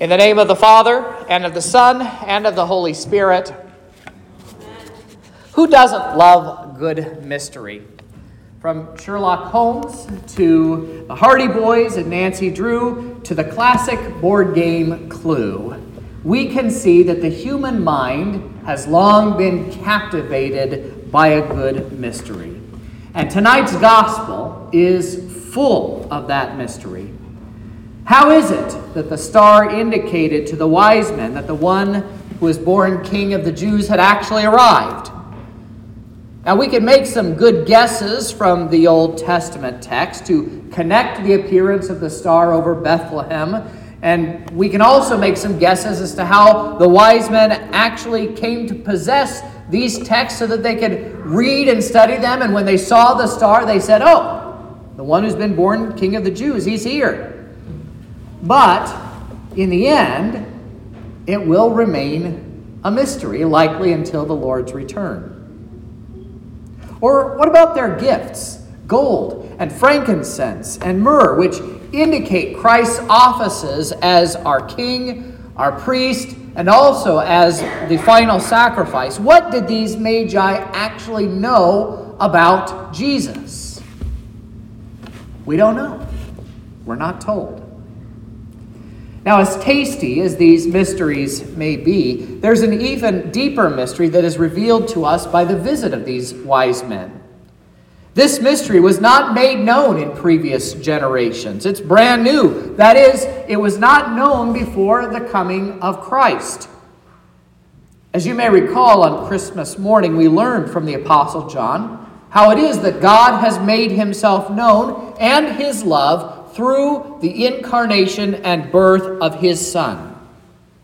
In the name of the Father, and of the Son, and of the Holy Spirit. Who doesn't love good mystery? From Sherlock Holmes to the Hardy Boys and Nancy Drew to the classic board game Clue, we can see that the human mind has long been captivated by a good mystery. And tonight's gospel is full of that mystery. How is it that the star indicated to the wise men that the one who was born king of the Jews had actually arrived? Now, we can make some good guesses from the Old Testament text to connect the appearance of the star over Bethlehem. And we can also make some guesses as to how the wise men actually came to possess these texts so that they could read and study them. And when they saw the star, they said, Oh, the one who's been born king of the Jews, he's here. But in the end, it will remain a mystery, likely until the Lord's return. Or what about their gifts? Gold and frankincense and myrrh, which indicate Christ's offices as our king, our priest, and also as the final sacrifice. What did these magi actually know about Jesus? We don't know. We're not told. Now, as tasty as these mysteries may be, there's an even deeper mystery that is revealed to us by the visit of these wise men. This mystery was not made known in previous generations. It's brand new. That is, it was not known before the coming of Christ. As you may recall, on Christmas morning, we learned from the Apostle John how it is that God has made himself known and his love through the incarnation and birth of his Son.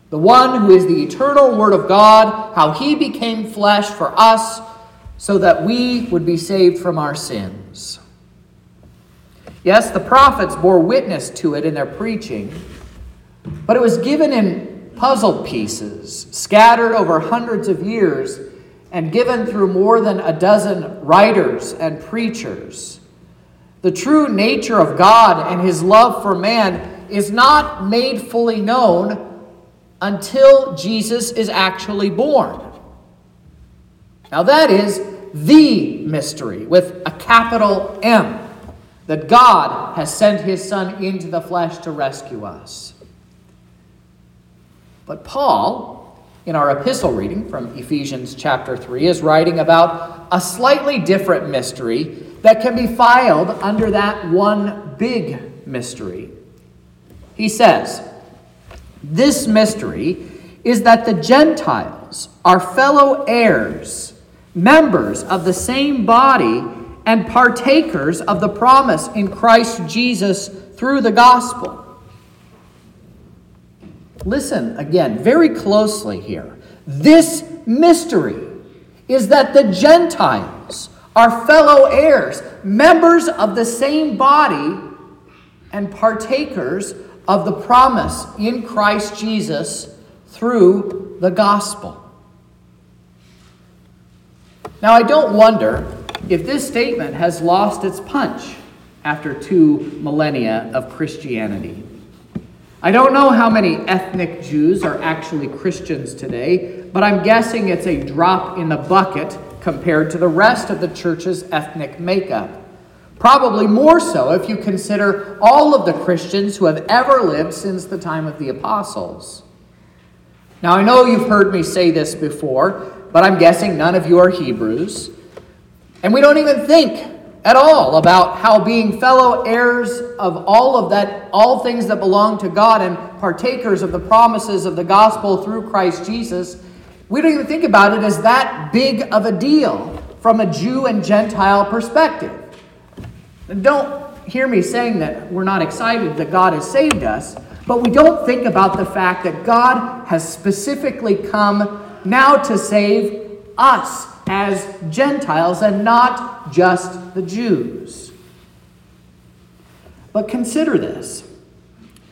The one who is the eternal Word of God, how he became flesh for us so that we would be saved from our sins. Yes, the prophets bore witness to it in their preaching, but it was given in puzzle pieces, scattered over hundreds of years, and given through more than a dozen writers and preachers. The true nature of God and his love for man is not made fully known until Jesus is actually born. Now, that is the mystery with a capital M that God has sent his Son into the flesh to rescue us. But Paul, in our epistle reading from Ephesians chapter 3, is writing about a slightly different mystery that can be filed under that one big mystery. He says, This mystery is that the Gentiles are fellow heirs, members of the same body, and partakers of the promise in Christ Jesus through the gospel. Listen again very closely here. This mystery is that the Gentiles are fellow heirs, members of the same body, and partakers of the promise in Christ Jesus through the gospel. Now, I don't wonder if this statement has lost its punch after two millennia of Christianity. I don't know how many ethnic Jews are actually Christians today, but I'm guessing it's a drop in the bucket compared to the rest of the church's ethnic makeup. Probably more so if you consider all of the Christians who have ever lived since the time of the apostles. Now, I know you've heard me say this before, but I'm guessing none of you are Hebrews. And we don't even think at all about how being fellow heirs of all of that, all things that belong to God and partakers of the promises of the gospel through Christ Jesus, we don't even think about it as that big of a deal from a Jew and Gentile perspective. Don't hear me saying that we're not excited that God has saved us, but we don't think about the fact that God has specifically come now to save us as Gentiles and not just the Jews. But consider this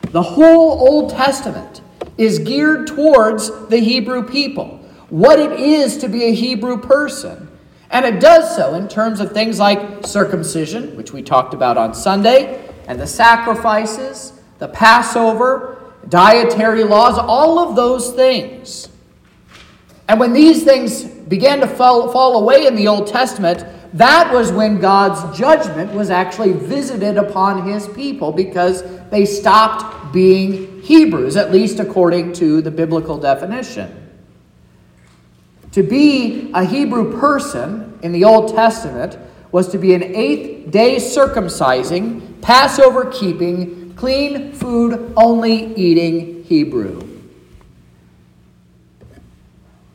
the whole Old Testament is geared towards the Hebrew people what it is to be a Hebrew person. And it does so in terms of things like circumcision, which we talked about on Sunday, and the sacrifices, the Passover, dietary laws, all of those things. And when these things began to fall, fall away in the Old Testament, that was when God's judgment was actually visited upon his people because they stopped being Hebrews, at least according to the biblical definition. To be a Hebrew person in the Old Testament was to be an eighth day circumcising, Passover keeping, clean food only eating Hebrew.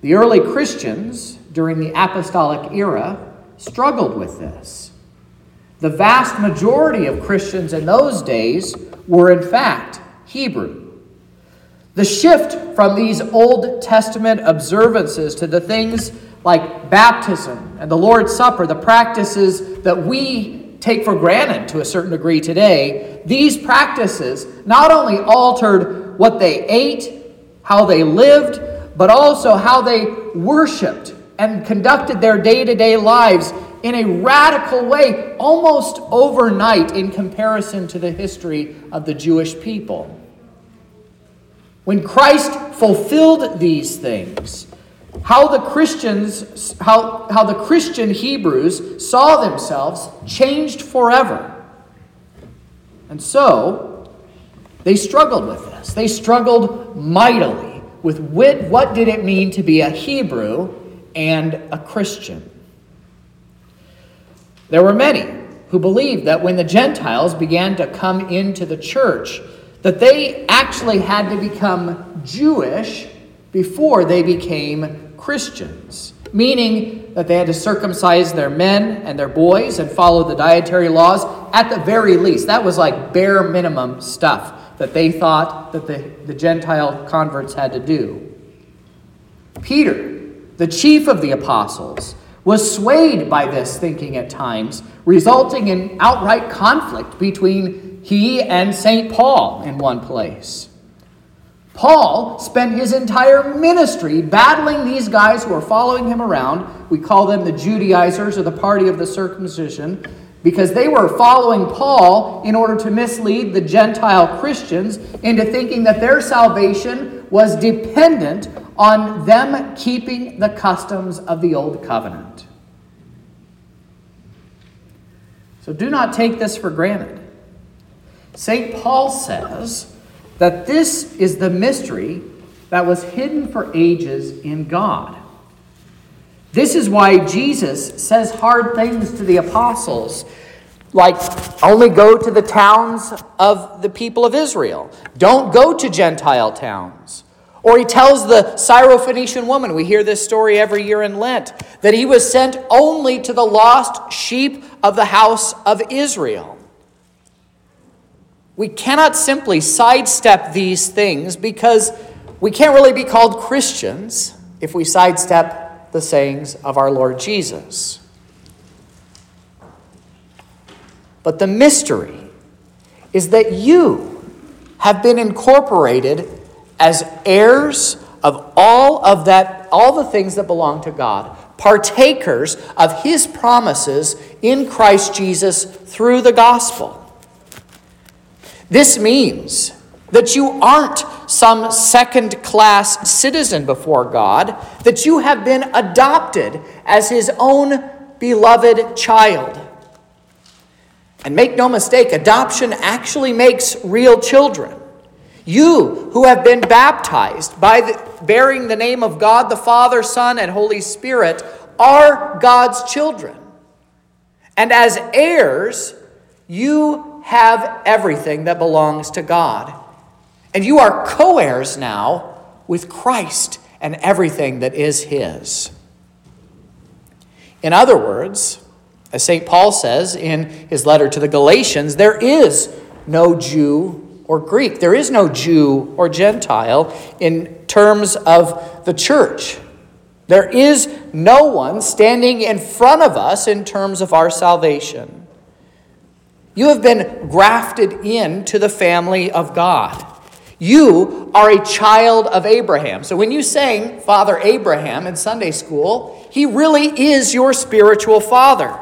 The early Christians during the apostolic era struggled with this. The vast majority of Christians in those days were, in fact, Hebrew. The shift from these Old Testament observances to the things like baptism and the Lord's Supper, the practices that we take for granted to a certain degree today, these practices not only altered what they ate, how they lived, but also how they worshiped and conducted their day to day lives in a radical way, almost overnight in comparison to the history of the Jewish people. When Christ fulfilled these things, how the Christians, how, how the Christian Hebrews saw themselves changed forever. And so, they struggled with this. They struggled mightily with what did it mean to be a Hebrew and a Christian. There were many who believed that when the Gentiles began to come into the church, that they actually had to become Jewish before they became Christians, meaning that they had to circumcise their men and their boys and follow the dietary laws at the very least. That was like bare minimum stuff that they thought that the, the Gentile converts had to do. Peter the chief of the apostles, was swayed by this thinking at times, resulting in outright conflict between he and St. Paul in one place. Paul spent his entire ministry battling these guys who are following him around. We call them the Judaizers or the party of the circumcision because they were following Paul in order to mislead the Gentile Christians into thinking that their salvation was dependent on them keeping the customs of the old covenant. So do not take this for granted. St. Paul says that this is the mystery that was hidden for ages in God. This is why Jesus says hard things to the apostles, like only go to the towns of the people of Israel, don't go to Gentile towns. Or he tells the Syrophoenician woman, we hear this story every year in Lent, that he was sent only to the lost sheep of the house of Israel. We cannot simply sidestep these things because we can't really be called Christians if we sidestep the sayings of our Lord Jesus. But the mystery is that you have been incorporated as heirs of all of that all the things that belong to God, partakers of his promises in Christ Jesus through the gospel. This means that you aren't some second class citizen before God, that you have been adopted as his own beloved child. And make no mistake, adoption actually makes real children. You who have been baptized by the, bearing the name of God the Father, Son, and Holy Spirit are God's children. And as heirs, you have everything that belongs to God. And you are co heirs now with Christ and everything that is His. In other words, as St. Paul says in his letter to the Galatians, there is no Jew or Greek. There is no Jew or Gentile in terms of the church. There is no one standing in front of us in terms of our salvation. You have been grafted into the family of God. You are a child of Abraham. So when you sang Father Abraham in Sunday school, he really is your spiritual father.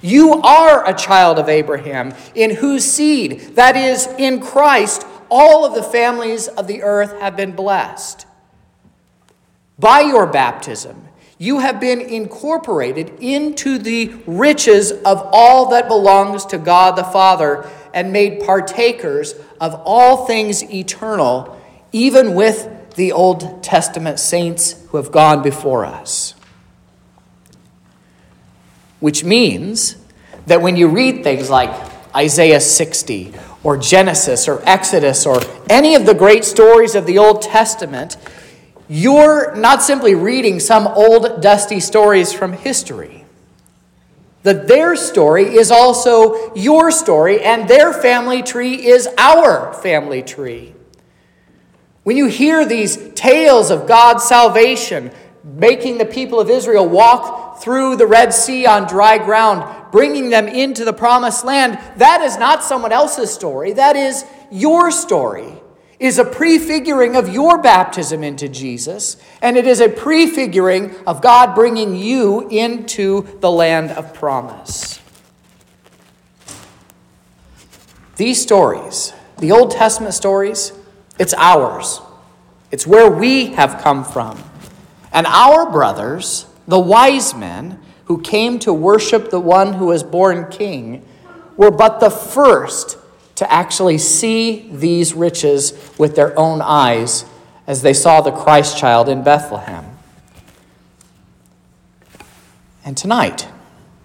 You are a child of Abraham, in whose seed, that is, in Christ, all of the families of the earth have been blessed. By your baptism, you have been incorporated into the riches of all that belongs to God the Father and made partakers of all things eternal, even with the Old Testament saints who have gone before us. Which means that when you read things like Isaiah 60 or Genesis or Exodus or any of the great stories of the Old Testament, you're not simply reading some old, dusty stories from history. That their story is also your story, and their family tree is our family tree. When you hear these tales of God's salvation, making the people of Israel walk through the Red Sea on dry ground, bringing them into the promised land, that is not someone else's story. That is your story is a prefiguring of your baptism into Jesus, and it is a prefiguring of God bringing you into the land of promise. These stories, the Old Testament stories, it's ours. It's where we have come from. And our brothers, the wise men who came to worship the one who was born king, were but the first to actually see these riches with their own eyes as they saw the Christ child in Bethlehem. And tonight,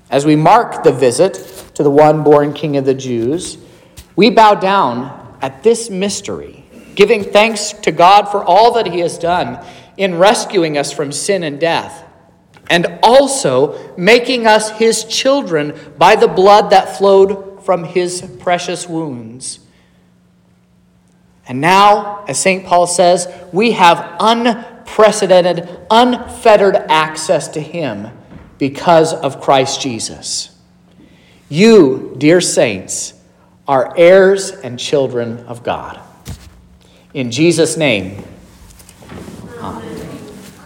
as we mark the visit to the one born King of the Jews, we bow down at this mystery, giving thanks to God for all that He has done in rescuing us from sin and death, and also making us His children by the blood that flowed from his precious wounds. And now, as St. Paul says, we have unprecedented, unfettered access to him because of Christ Jesus. You, dear saints, are heirs and children of God. In Jesus' name. Amen.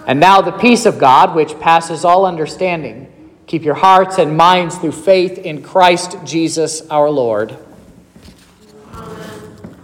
And now the peace of God, which passes all understanding Keep your hearts and minds through faith in Christ Jesus our Lord.